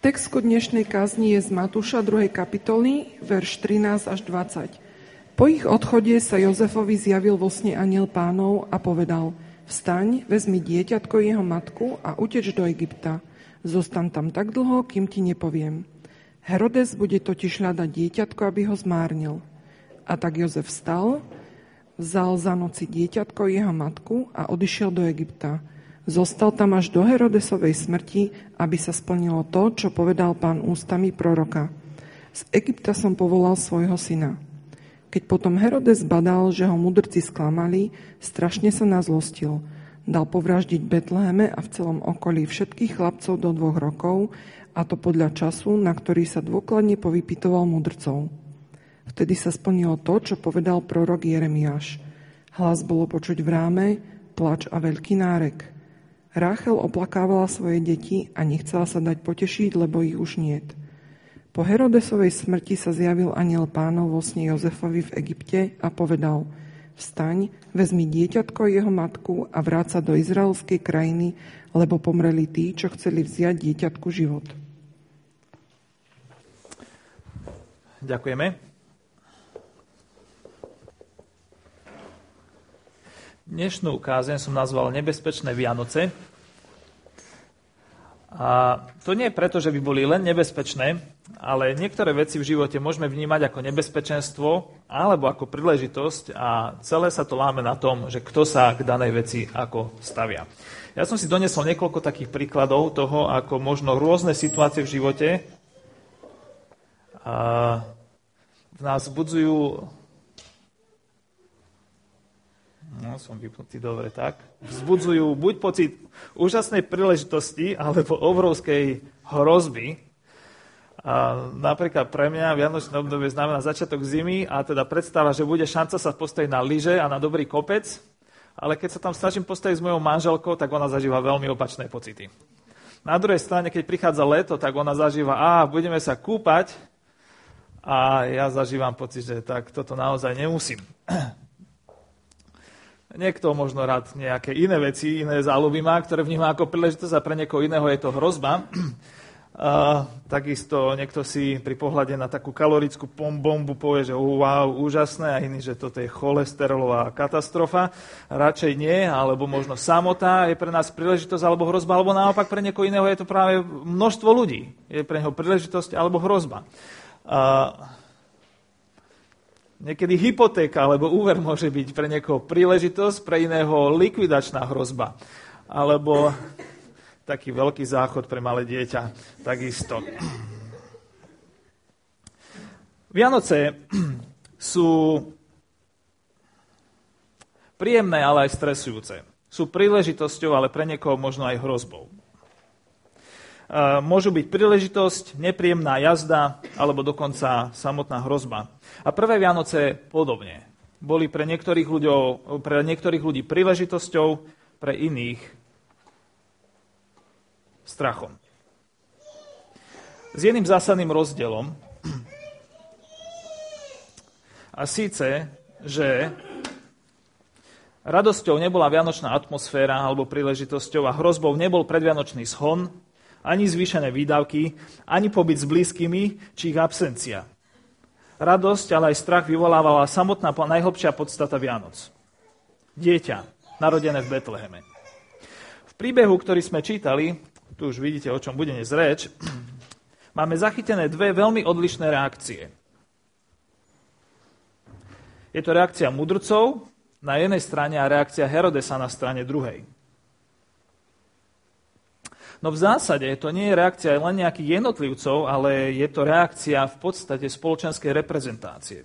Text dnešnej kázni je z Matúša 2. kapitoly, verš 13 až 20. Po ich odchode sa Jozefovi zjavil vo sne aniel pánov a povedal Vstaň, vezmi dieťatko jeho matku a uteč do Egypta. Zostan tam tak dlho, kým ti nepoviem. Herodes bude totiž hľadať dieťatko, aby ho zmárnil. A tak Jozef vstal, vzal za noci dieťatko jeho matku a odišiel do Egypta Zostal tam až do Herodesovej smrti, aby sa splnilo to, čo povedal pán ústami proroka. Z Egypta som povolal svojho syna. Keď potom Herodes badal, že ho mudrci sklamali, strašne sa nazlostil. Dal povraždiť Betleheme a v celom okolí všetkých chlapcov do dvoch rokov, a to podľa času, na ktorý sa dôkladne povypitoval mudrcov. Vtedy sa splnilo to, čo povedal prorok Jeremiáš. Hlas bolo počuť v ráme, plač a veľký nárek. Ráchel oplakávala svoje deti a nechcela sa dať potešiť, lebo ich už niet. Po Herodesovej smrti sa zjavil aniel pánov vo sne Jozefovi v Egypte a povedal Vstaň, vezmi dieťatko jeho matku a vráť do izraelskej krajiny, lebo pomreli tí, čo chceli vziať dieťatku život. Ďakujeme. Dnešnú kázeň som nazval Nebezpečné Vianoce. A to nie je preto, že by boli len nebezpečné, ale niektoré veci v živote môžeme vnímať ako nebezpečenstvo alebo ako príležitosť a celé sa to láme na tom, že kto sa k danej veci ako stavia. Ja som si donesol niekoľko takých príkladov toho, ako možno rôzne situácie v živote v nás budzujú no som vypnutý dobre tak, vzbudzujú buď pocit úžasnej príležitosti alebo obrovskej hrozby. A napríklad pre mňa Vianočné obdobie znamená začiatok zimy a teda predstava, že bude šanca sa postaviť na lyže a na dobrý kopec, ale keď sa tam snažím postaviť s mojou manželkou, tak ona zažíva veľmi opačné pocity. Na druhej strane, keď prichádza leto, tak ona zažíva, a budeme sa kúpať a ja zažívam pocit, že tak toto naozaj nemusím. Niekto možno rád nejaké iné veci, iné záľuby má, ktoré vníma ako príležitosť a pre niekoho iného je to hrozba. A, takisto niekto si pri pohľade na takú kalorickú bombu povie, že wow, úžasné, a iný, že toto je cholesterolová katastrofa. Radšej nie, alebo možno samota je pre nás príležitosť alebo hrozba, alebo naopak pre niekoho iného je to práve množstvo ľudí. Je pre neho príležitosť alebo hrozba. A, Niekedy hypotéka alebo úver môže byť pre niekoho príležitosť, pre iného likvidačná hrozba. Alebo taký veľký záchod pre malé dieťa. Takisto. Vianoce sú príjemné, ale aj stresujúce. Sú príležitosťou, ale pre niekoho možno aj hrozbou. Môžu byť príležitosť, nepríjemná jazda alebo dokonca samotná hrozba. A prvé Vianoce podobne. Boli pre niektorých, ľuďov, pre niektorých ľudí príležitosťou, pre iných strachom. S jedným zásadným rozdielom. A síce, že radosťou nebola vianočná atmosféra alebo príležitosťou a hrozbou nebol predvianočný schon, ani zvýšené výdavky, ani pobyt s blízkymi, či ich absencia. Radosť, ale aj strach vyvolávala samotná najhlbšia podstata Vianoc. Dieťa, narodené v Betleheme. V príbehu, ktorý sme čítali, tu už vidíte, o čom bude dnes reč, máme zachytené dve veľmi odlišné reakcie. Je to reakcia mudrcov na jednej strane a reakcia Herodesa na strane druhej. No v zásade to nie je reakcia len nejakých jednotlivcov, ale je to reakcia v podstate spoločenskej reprezentácie.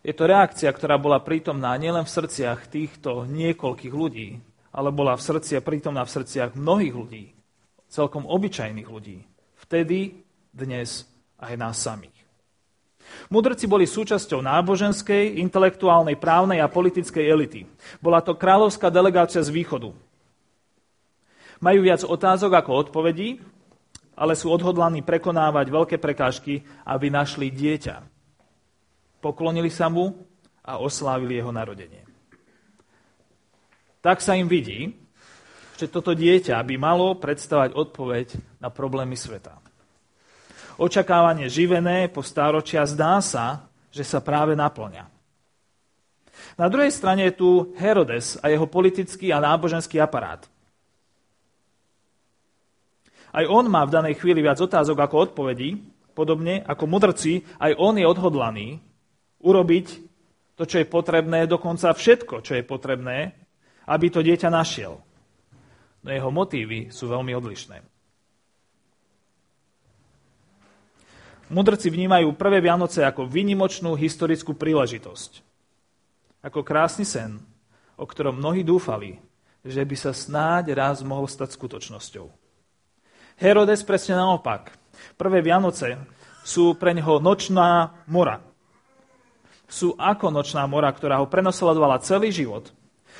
Je to reakcia, ktorá bola prítomná nielen v srdciach týchto niekoľkých ľudí, ale bola v srdci prítomná v srdciach mnohých ľudí, celkom obyčajných ľudí. Vtedy, dnes aj nás samých. Mudrci boli súčasťou náboženskej, intelektuálnej, právnej a politickej elity. Bola to kráľovská delegácia z východu, majú viac otázok ako odpovedí, ale sú odhodlaní prekonávať veľké prekážky, aby našli dieťa. Poklonili sa mu a oslávili jeho narodenie. Tak sa im vidí, že toto dieťa by malo predstavať odpoveď na problémy sveta. Očakávanie živené po stáročia zdá sa, že sa práve naplňa. Na druhej strane je tu Herodes a jeho politický a náboženský aparát. Aj on má v danej chvíli viac otázok ako odpovedí, podobne ako mudrci, aj on je odhodlaný urobiť to, čo je potrebné, dokonca všetko, čo je potrebné, aby to dieťa našiel. No jeho motívy sú veľmi odlišné. Mudrci vnímajú prvé Vianoce ako vynimočnú historickú príležitosť. Ako krásny sen, o ktorom mnohí dúfali, že by sa snáď raz mohol stať skutočnosťou. Herodes presne naopak. Prvé Vianoce sú pre neho nočná mora. Sú ako nočná mora, ktorá ho prenosledovala celý život,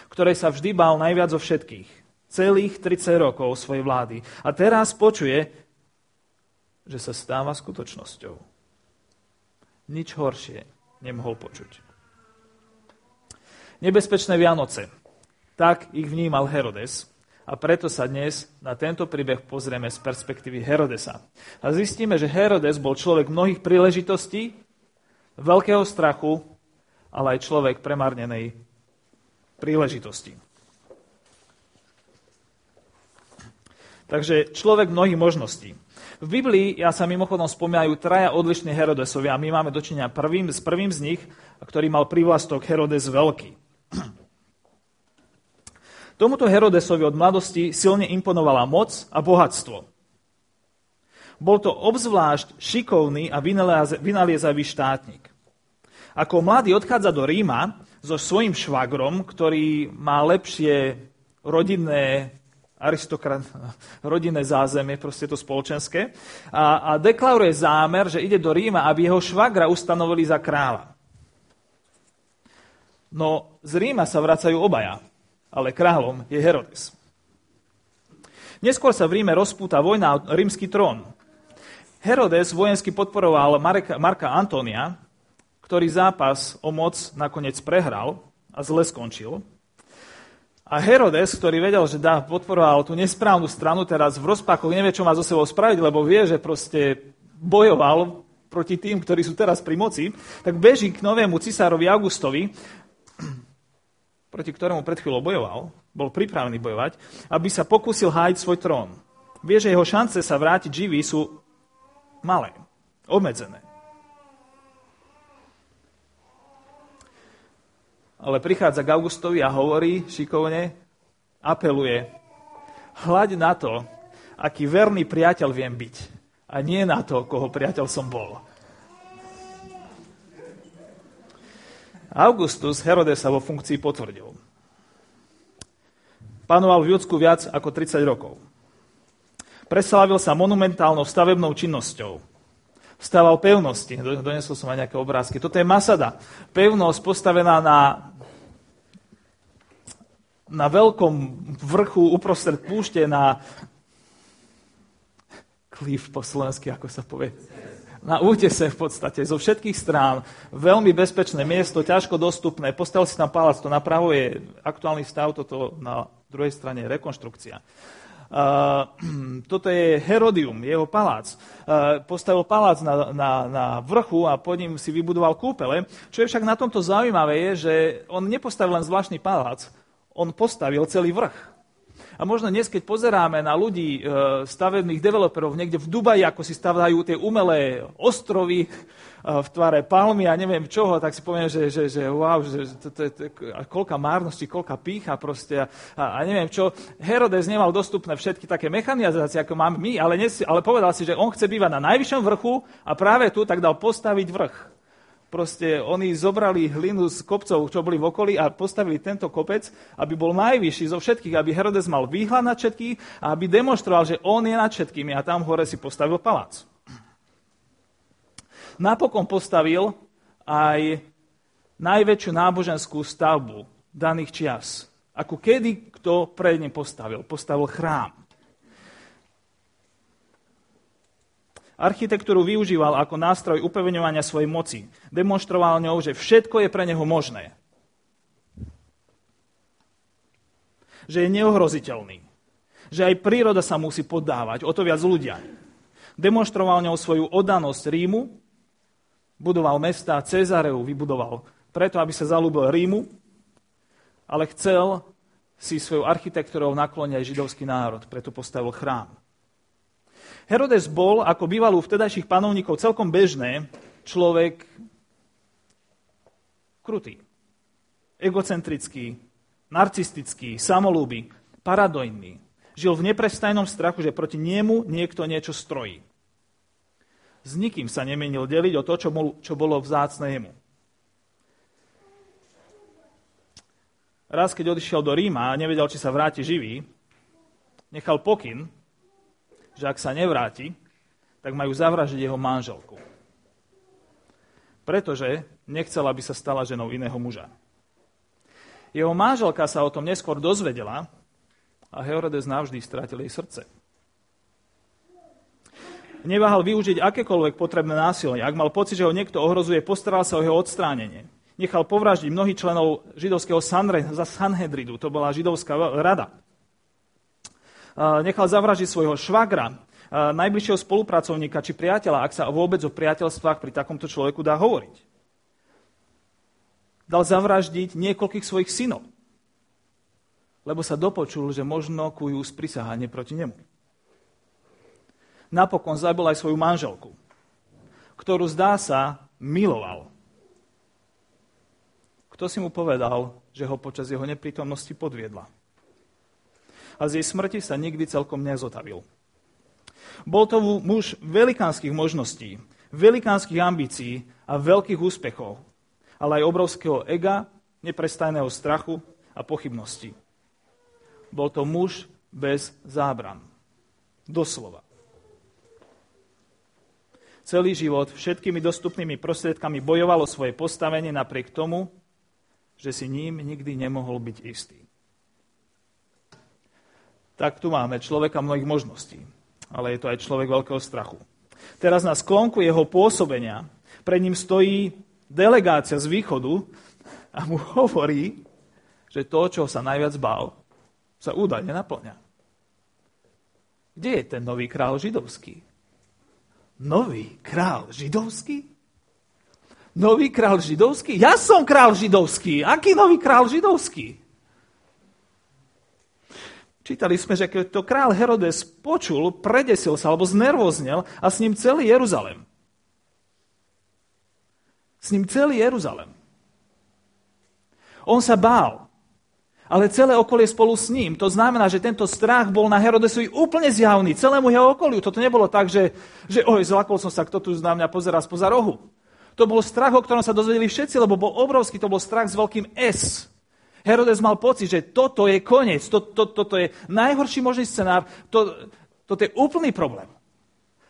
ktorej sa vždy bál najviac zo všetkých. Celých 30 rokov svojej vlády. A teraz počuje, že sa stáva skutočnosťou. Nič horšie nemohol počuť. Nebezpečné Vianoce. Tak ich vnímal Herodes a preto sa dnes na tento príbeh pozrieme z perspektívy Herodesa. A zistíme, že Herodes bol človek mnohých príležitostí, veľkého strachu, ale aj človek premárnenej príležitosti. Takže človek mnohých možností. V Biblii ja sa mimochodom spomínajú traja odlišní Herodesovia a my máme dočinenia prvým, s prvým z nich, ktorý mal prívlastok Herodes Veľký. Tomuto Herodesovi od mladosti silne imponovala moc a bohatstvo. Bol to obzvlášť šikovný a vynaliezavý štátnik. Ako mladý odchádza do Ríma so svojím švagrom, ktorý má lepšie rodinné aristokrat, rodinné zázemie, proste to spoločenské, a, a deklaruje zámer, že ide do Ríma, aby jeho švagra ustanovili za kráľa. No z Ríma sa vracajú obaja, ale kráľom je Herodes. Neskôr sa v Ríme rozpúta vojna o rímsky trón. Herodes vojensky podporoval Marka, Antónia, ktorý zápas o moc nakoniec prehral a zle skončil. A Herodes, ktorý vedel, že dá, podporoval tú nesprávnu stranu, teraz v rozpakoch nevie, čo má zo sebou spraviť, lebo vie, že proste bojoval proti tým, ktorí sú teraz pri moci, tak beží k novému cisárovi Augustovi, proti ktorému pred chvíľou bojoval, bol pripravený bojovať, aby sa pokúsil hájiť svoj trón. Vie, že jeho šance sa vrátiť živý sú malé, obmedzené. ale prichádza k Augustovi a hovorí šikovne, apeluje, hľaď na to, aký verný priateľ viem byť a nie na to, koho priateľ som bol. Augustus Herodesa vo funkcii potvrdil. Panoval v Judsku viac ako 30 rokov. Preslávil sa monumentálnou stavebnou činnosťou. Stával pevnosti. Donesol som aj nejaké obrázky. Toto je Masada. Pevnosť postavená na na veľkom vrchu uprostred púšte na klif po slovensky, ako sa povie, na útese v podstate, zo všetkých strán. Veľmi bezpečné miesto, ťažko dostupné. Postavil si tam palác, to napravo je aktuálny stav, toto na druhej strane je rekonštrukcia. Uh, toto je Herodium, jeho palác. Uh, postavil palác na, na, na vrchu a pod ním si vybudoval kúpele. Čo je však na tomto zaujímavé je, že on nepostavil len zvláštny palác, on postavil celý vrch. A možno dnes, keď pozeráme na ľudí, e, stavebných developerov niekde v Dubaji, ako si stavajú tie umelé ostrovy e, v tvare palmy a neviem čoho, tak si poviem, že, že, že wow, že to, to, to, koľka márnosti, koľka pícha proste a, a neviem čo. Herodes nemal dostupné všetky také mechanizácie, ako máme my, ale, nes, ale povedal si, že on chce bývať na najvyššom vrchu a práve tu tak dal postaviť vrch proste oni zobrali hlinu z kopcov, čo boli v okolí a postavili tento kopec, aby bol najvyšší zo všetkých, aby Herodes mal výhľad na všetkých a aby demonstroval, že on je nad všetkými a tam hore si postavil palác. Napokon postavil aj najväčšiu náboženskú stavbu daných čias. Ako kedy kto pred ním postavil. Postavil chrám. Architektúru využíval ako nástroj upevňovania svojej moci. Demonstroval ňou, že všetko je pre neho možné. Že je neohroziteľný. že aj príroda sa musí poddávať, o to viac ľudia. Demonstroval ňou svoju oddanosť Rímu, budoval mesta, Cezareu vybudoval preto, aby sa zalúbil Rímu, ale chcel si svojou architektúrou nakloniť aj židovský národ, preto postavil chrám. Herodes bol, ako býval u vtedajších panovníkov, celkom bežné, človek krutý, egocentrický, narcistický, samolúby, paradojný. Žil v neprestajnom strachu, že proti nemu niekto niečo strojí. S nikým sa nemenil deliť o to, čo, bol, čo bolo vzácne jemu. Raz, keď odišiel do Ríma a nevedel, či sa vráti živý, nechal pokyn, že ak sa nevráti, tak majú zavražiť jeho manželku. Pretože nechcel, aby sa stala ženou iného muža. Jeho manželka sa o tom neskôr dozvedela a Herodes navždy stratil jej srdce. Neváhal využiť akékoľvek potrebné násilie. Ak mal pocit, že ho niekto ohrozuje, postaral sa o jeho odstránenie. Nechal povraždiť mnohých členov židovského Sanhedridu, to bola židovská rada. Nechal zavražiť svojho švagra, najbližšieho spolupracovníka či priateľa, ak sa vôbec o priateľstvách pri takomto človeku dá hovoriť dal zavraždiť niekoľkých svojich synov, lebo sa dopočul, že možno kujú sprisahanie proti nemu. Napokon zabil aj svoju manželku, ktorú zdá sa miloval. Kto si mu povedal, že ho počas jeho neprítomnosti podviedla? A z jej smrti sa nikdy celkom nezotavil. Bol to muž velikánskych možností, velikánskych ambícií a veľkých úspechov, ale aj obrovského ega, neprestajného strachu a pochybnosti. Bol to muž bez zábran. Doslova. Celý život všetkými dostupnými prostriedkami bojoval o svoje postavenie napriek tomu, že si ním nikdy nemohol byť istý. Tak tu máme človeka mnohých možností, ale je to aj človek veľkého strachu. Teraz na sklonku jeho pôsobenia pred ním stojí delegácia z východu a mu hovorí, že to, čo sa najviac bál, sa údajne naplňa. Kde je ten nový král židovský? Nový král židovský? Nový král židovský? Ja som král židovský. Aký nový král židovský? Čítali sme, že keď to král Herodes počul, predesil sa alebo znervoznel a s ním celý Jeruzalem. S ním celý Jeruzalem. On sa bál, ale celé okolie spolu s ním. To znamená, že tento strach bol na Herodesovi úplne zjavný, celému jeho okoliu. Toto nebolo tak, že, že oj, zlakol som sa, kto tu na mňa pozerá spoza rohu. To bol strach, o ktorom sa dozvedeli všetci, lebo bol obrovský, to bol strach s veľkým S. Herodes mal pocit, že toto je koniec, to, to, toto je najhorší možný scenár, to, toto je úplný problém.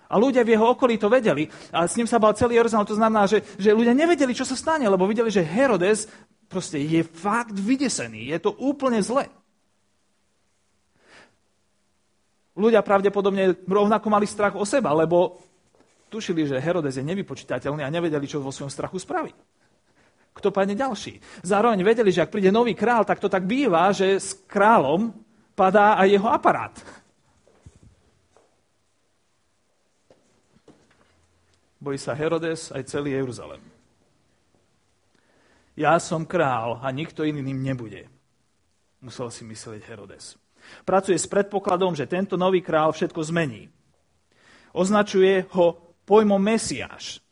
A ľudia v jeho okolí to vedeli. A s ním sa bal celý Jeruzalém. To znamená, že, že ľudia nevedeli, čo sa stane, lebo videli, že Herodes proste je fakt vydesený. Je to úplne zle. Ľudia pravdepodobne rovnako mali strach o seba, lebo tušili, že Herodes je nevypočítateľný a nevedeli, čo vo svojom strachu spraví. Kto padne ďalší. Zároveň vedeli, že ak príde nový král, tak to tak býva, že s kráľom padá aj jeho aparát. bojí sa Herodes aj celý Jeruzalem. Ja som král a nikto iný ním nebude, musel si myslieť Herodes. Pracuje s predpokladom, že tento nový král všetko zmení. Označuje ho pojmom Mesiáš.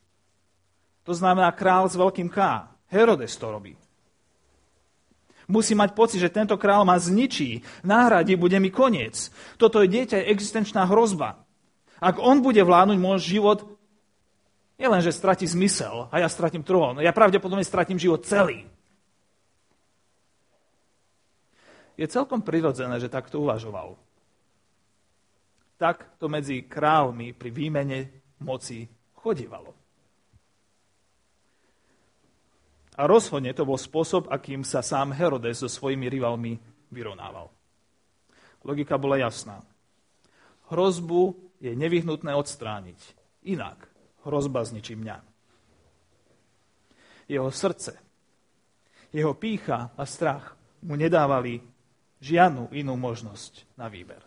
To znamená král s veľkým K. Herodes to robí. Musí mať pocit, že tento král ma zničí, náhradí, bude mi koniec. Toto je dieťa, je existenčná hrozba. Ak on bude vládnuť, môj život nie len, že stratí zmysel a ja stratím trón, ja pravdepodobne stratím život celý. Je celkom prirodzené, že takto uvažoval. Tak to medzi kráľmi pri výmene moci chodívalo. A rozhodne to bol spôsob, akým sa sám Herodes so svojimi rivalmi vyrovnával. Logika bola jasná. Hrozbu je nevyhnutné odstrániť. Inak hrozba zničí mňa. Jeho srdce, jeho pícha a strach mu nedávali žiadnu inú možnosť na výber.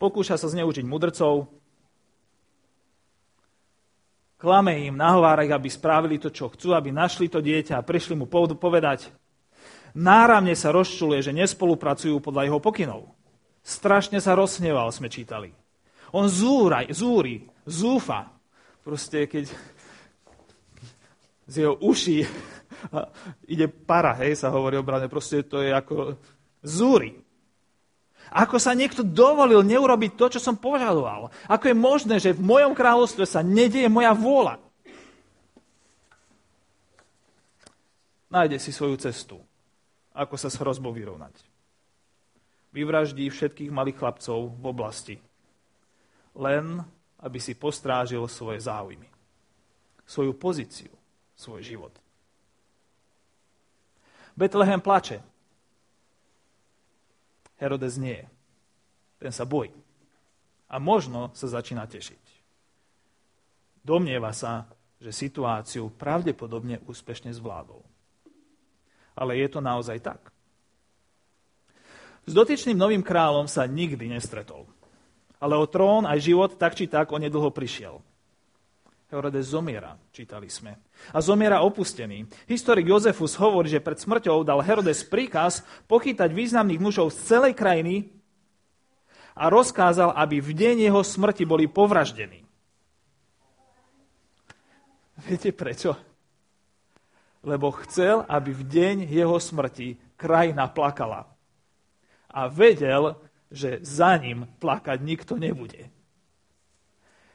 Pokúša sa zneužiť mudrcov, klame im, nahovára ich, aby spravili to, čo chcú, aby našli to dieťa a prišli mu povedať. Náramne sa rozčuluje, že nespolupracujú podľa jeho pokynov. Strašne sa rozsneval, sme čítali. On zúraj, zúri, zúfa. Proste keď z jeho uší ide para, hej, sa hovorí obrane, proste to je ako zúri. Ako sa niekto dovolil neurobiť to, čo som požadoval? Ako je možné, že v mojom kráľovstve sa nedieje moja vôľa? Nájde si svoju cestu, ako sa s hrozbou vyrovnať. Vyvraždí všetkých malých chlapcov v oblasti, len aby si postrážil svoje záujmy, svoju pozíciu, svoj život. Betlehem plače, Herodes nie. Ten sa bojí. A možno sa začína tešiť. Domnieva sa, že situáciu pravdepodobne úspešne zvládol. Ale je to naozaj tak? S dotyčným novým kráľom sa nikdy nestretol. Ale o trón aj život tak či tak onedlho prišiel. Herodes zomiera, čítali sme. A zomiera opustený. Historik Jozefus hovorí, že pred smrťou dal Herodes príkaz pochytať významných mužov z celej krajiny a rozkázal, aby v deň jeho smrti boli povraždení. Viete prečo? Lebo chcel, aby v deň jeho smrti krajina plakala. A vedel, že za ním plakať nikto nebude.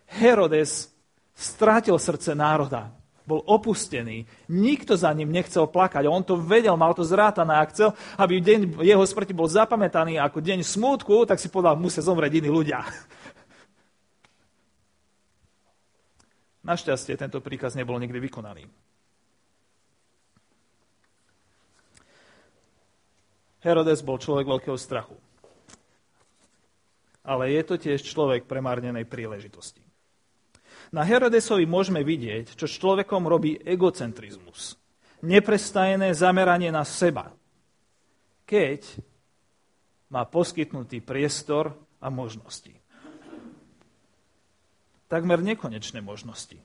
Herodes strátil srdce národa. Bol opustený. Nikto za ním nechcel plakať. On to vedel, mal to zrátané. A chcel, aby deň jeho smrti bol zapamätaný ako deň smútku, tak si povedal, musia zomrieť iní ľudia. Našťastie tento príkaz nebol nikdy vykonaný. Herodes bol človek veľkého strachu. Ale je to tiež človek premárnenej príležitosti. Na Herodesovi môžeme vidieť, čo človekom robí egocentrizmus. Neprestajné zameranie na seba. Keď má poskytnutý priestor a možnosti. Takmer nekonečné možnosti.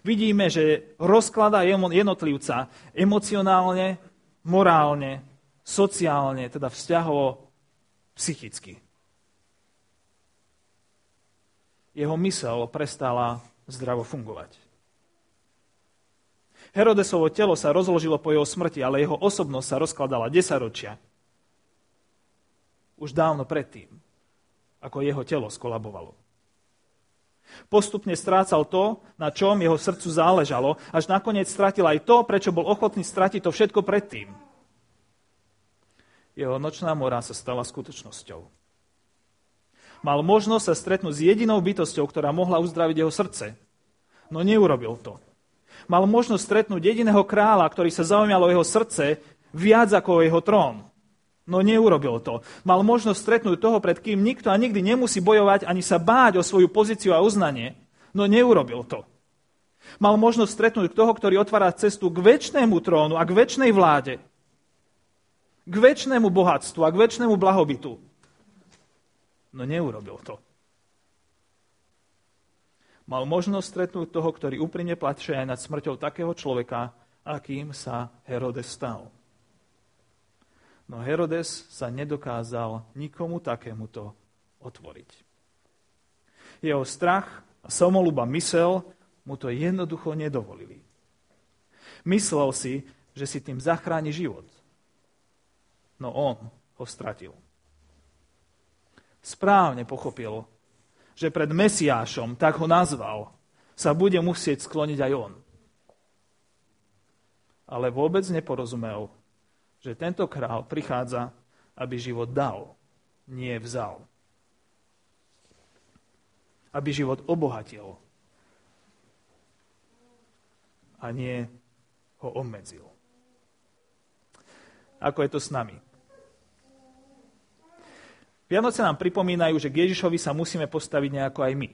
Vidíme, že rozkladá jednotlivca emocionálne, morálne, sociálne, teda vzťahovo, psychicky. Jeho mysel prestala zdravo fungovať. Herodesovo telo sa rozložilo po jeho smrti, ale jeho osobnosť sa rozkladala desaťročia. Už dávno predtým, ako jeho telo skolabovalo. Postupne strácal to, na čom jeho srdcu záležalo, až nakoniec stratil aj to, prečo bol ochotný stratiť to všetko predtým. Jeho nočná mora sa stala skutočnosťou mal možnosť sa stretnúť s jedinou bytosťou, ktorá mohla uzdraviť jeho srdce. No neurobil to. Mal možnosť stretnúť jediného kráľa, ktorý sa zaujímal o jeho srdce viac ako o jeho trón. No neurobil to. Mal možnosť stretnúť toho, pred kým nikto a nikdy nemusí bojovať ani sa báť o svoju pozíciu a uznanie. No neurobil to. Mal možnosť stretnúť toho, ktorý otvára cestu k väčšnému trónu a k väčšnej vláde. K väčšnému bohatstvu a k väčšnému blahobytu. No neurobil to. Mal možnosť stretnúť toho, ktorý úprimne plače aj nad smrťou takého človeka, akým sa Herodes stal. No Herodes sa nedokázal nikomu takémuto otvoriť. Jeho strach a samolúba mysel mu to jednoducho nedovolili. Myslel si, že si tým zachráni život. No on ho stratil správne pochopil, že pred Mesiášom, tak ho nazval, sa bude musieť skloniť aj on. Ale vôbec neporozumel, že tento král prichádza, aby život dal, nie vzal. Aby život obohatil a nie ho obmedzil. Ako je to s nami? Vianoce nám pripomínajú, že k Ježišovi sa musíme postaviť nejako aj my.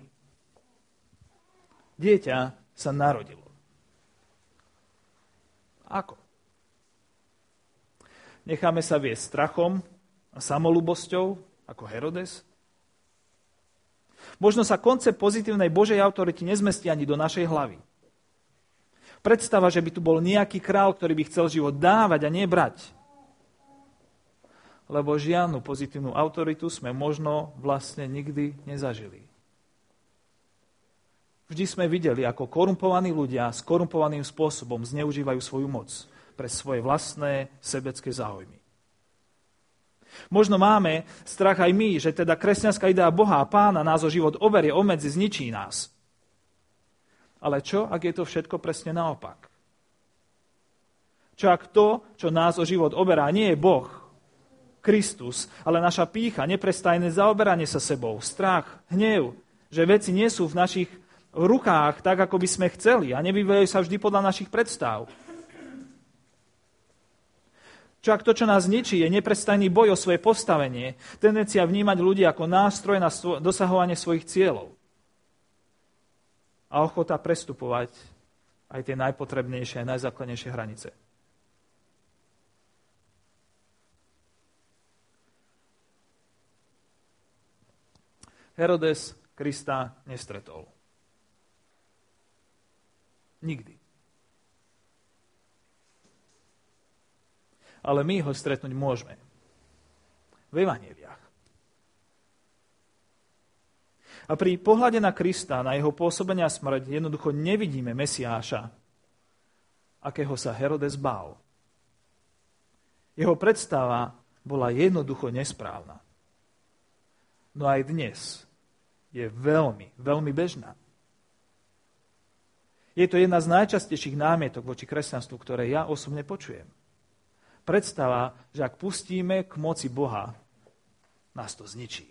Dieťa sa narodilo. Ako? Necháme sa viesť strachom a samolubosťou, ako Herodes? Možno sa koncept pozitívnej Božej autority nezmestí ani do našej hlavy. Predstava, že by tu bol nejaký král, ktorý by chcel život dávať a nebrať. Lebo žiadnu pozitívnu autoritu sme možno vlastne nikdy nezažili. Vždy sme videli, ako korumpovaní ľudia s korumpovaným spôsobom zneužívajú svoju moc pre svoje vlastné sebecké záujmy. Možno máme strach aj my, že teda kresťanská idea Boha a pána nás o život oberie, omedzi, zničí nás. Ale čo, ak je to všetko presne naopak? Čo ak to, čo nás o život oberá, nie je Boh, Kristus, ale naša pícha, neprestajné zaoberanie sa sebou, strach, hnev, že veci nie sú v našich rukách tak, ako by sme chceli a nevyvíjajú sa vždy podľa našich predstav. Čo ak to, čo nás ničí, je neprestajný boj o svoje postavenie, tendencia vnímať ľudí ako nástroj na dosahovanie svojich cieľov a ochota prestupovať aj tie najpotrebnejšie a najzákladnejšie hranice. Herodes Krista nestretol. Nikdy. ale my ho stretnúť môžeme. V evaneliách. A pri pohľade na Krista, na jeho pôsobenia smrť, jednoducho nevidíme Mesiáša, akého sa Herodes bál. Jeho predstava bola jednoducho nesprávna. No aj dnes je veľmi, veľmi bežná. Je to jedna z najčastejších námietok voči kresťanstvu, ktoré ja osobne počujem predstava, že ak pustíme k moci Boha, nás to zničí.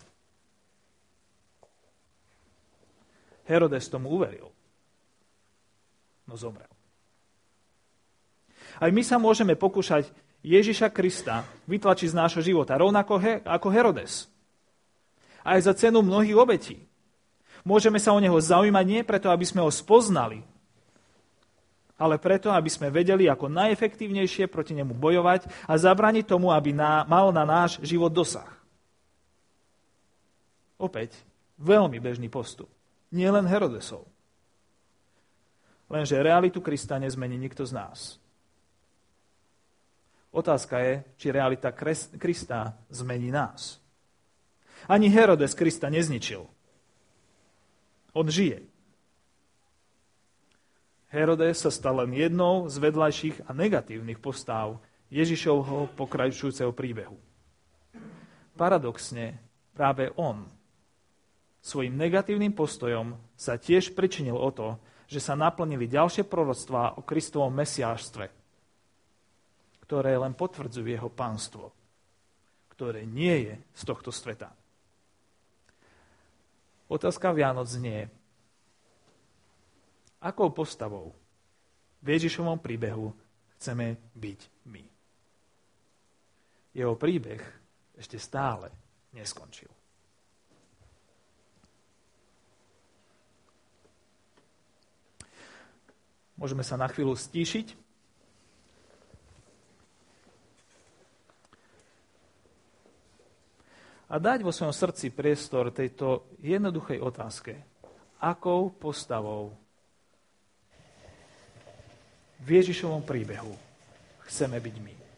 Herodes tomu uveril, no zomrel. Aj my sa môžeme pokúšať Ježiša Krista vytlačiť z nášho života, rovnako he, ako Herodes. Aj za cenu mnohých obetí. Môžeme sa o neho zaujímať nie preto, aby sme ho spoznali, ale preto, aby sme vedeli, ako najefektívnejšie proti nemu bojovať a zabraniť tomu, aby na, mal na náš život dosah. Opäť, veľmi bežný postup. Nie len Herodesov. Lenže realitu Krista nezmení nikto z nás. Otázka je, či realita Krista zmení nás. Ani Herodes Krista nezničil. On žije. Herodes sa stal len jednou z vedľajších a negatívnych postáv Ježišovho pokračujúceho príbehu. Paradoxne, práve on svojim negatívnym postojom sa tiež pričinil o to, že sa naplnili ďalšie proroctvá o Kristovom mesiáštve, ktoré len potvrdzujú jeho pánstvo, ktoré nie je z tohto sveta. Otázka Vianoc znie, akou postavou v Ježišovom príbehu chceme byť my. Jeho príbeh ešte stále neskončil. Môžeme sa na chvíľu stíšiť. A dať vo svojom srdci priestor tejto jednoduchej otázke. Akou postavou v Ježišovom príbehu chceme byť my.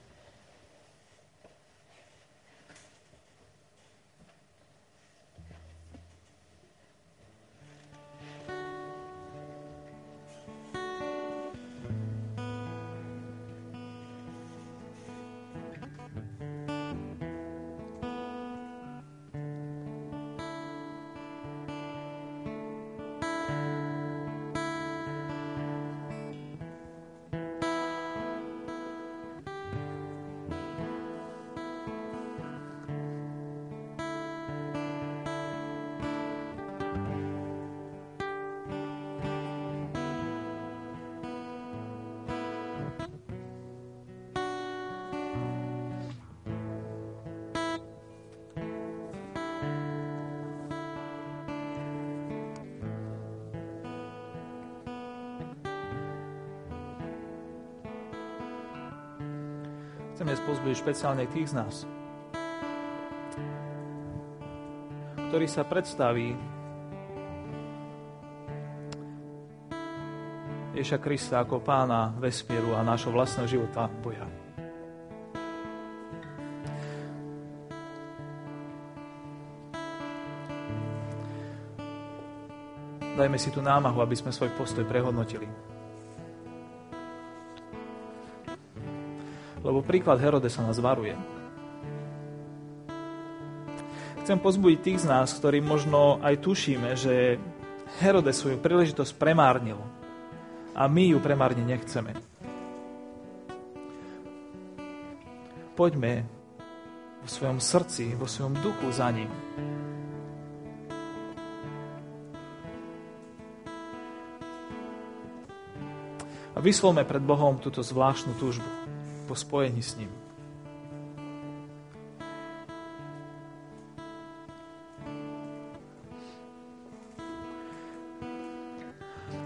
Chcem pozbudiť špeciálne tých z nás, ktorý sa predstaví Ježa Krista ako pána vesmíru a nášho vlastného života Boja. Dajme si tú námahu, aby sme svoj postoj prehodnotili. Lebo príklad Herode sa nás varuje. Chcem pozbudiť tých z nás, ktorí možno aj tušíme, že Herode svoju príležitosť premárnil a my ju premárniť nechceme. Poďme vo svojom srdci, vo svojom duchu za ním. A vyslovme pred Bohom túto zvláštnu túžbu po spojení s ním.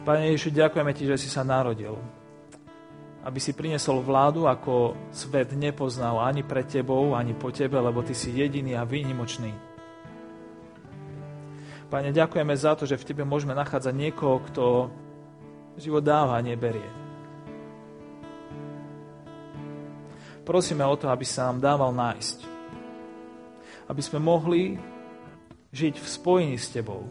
Pane Ježišu, ďakujeme Ti, že si sa narodil. Aby si priniesol vládu, ako svet nepoznal ani pre Tebou, ani po Tebe, lebo Ty si jediný a výnimočný. Pane, ďakujeme za to, že v Tebe môžeme nachádzať niekoho, kto život dáva a neberie. Prosíme o to, aby sa nám dával nájsť. Aby sme mohli žiť v spojení s Tebou.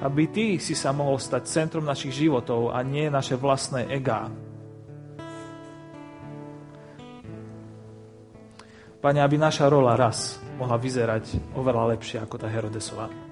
Aby Ty si sa mohol stať centrom našich životov a nie naše vlastné egá. Pane, aby naša rola raz mohla vyzerať oveľa lepšie ako tá Herodesová.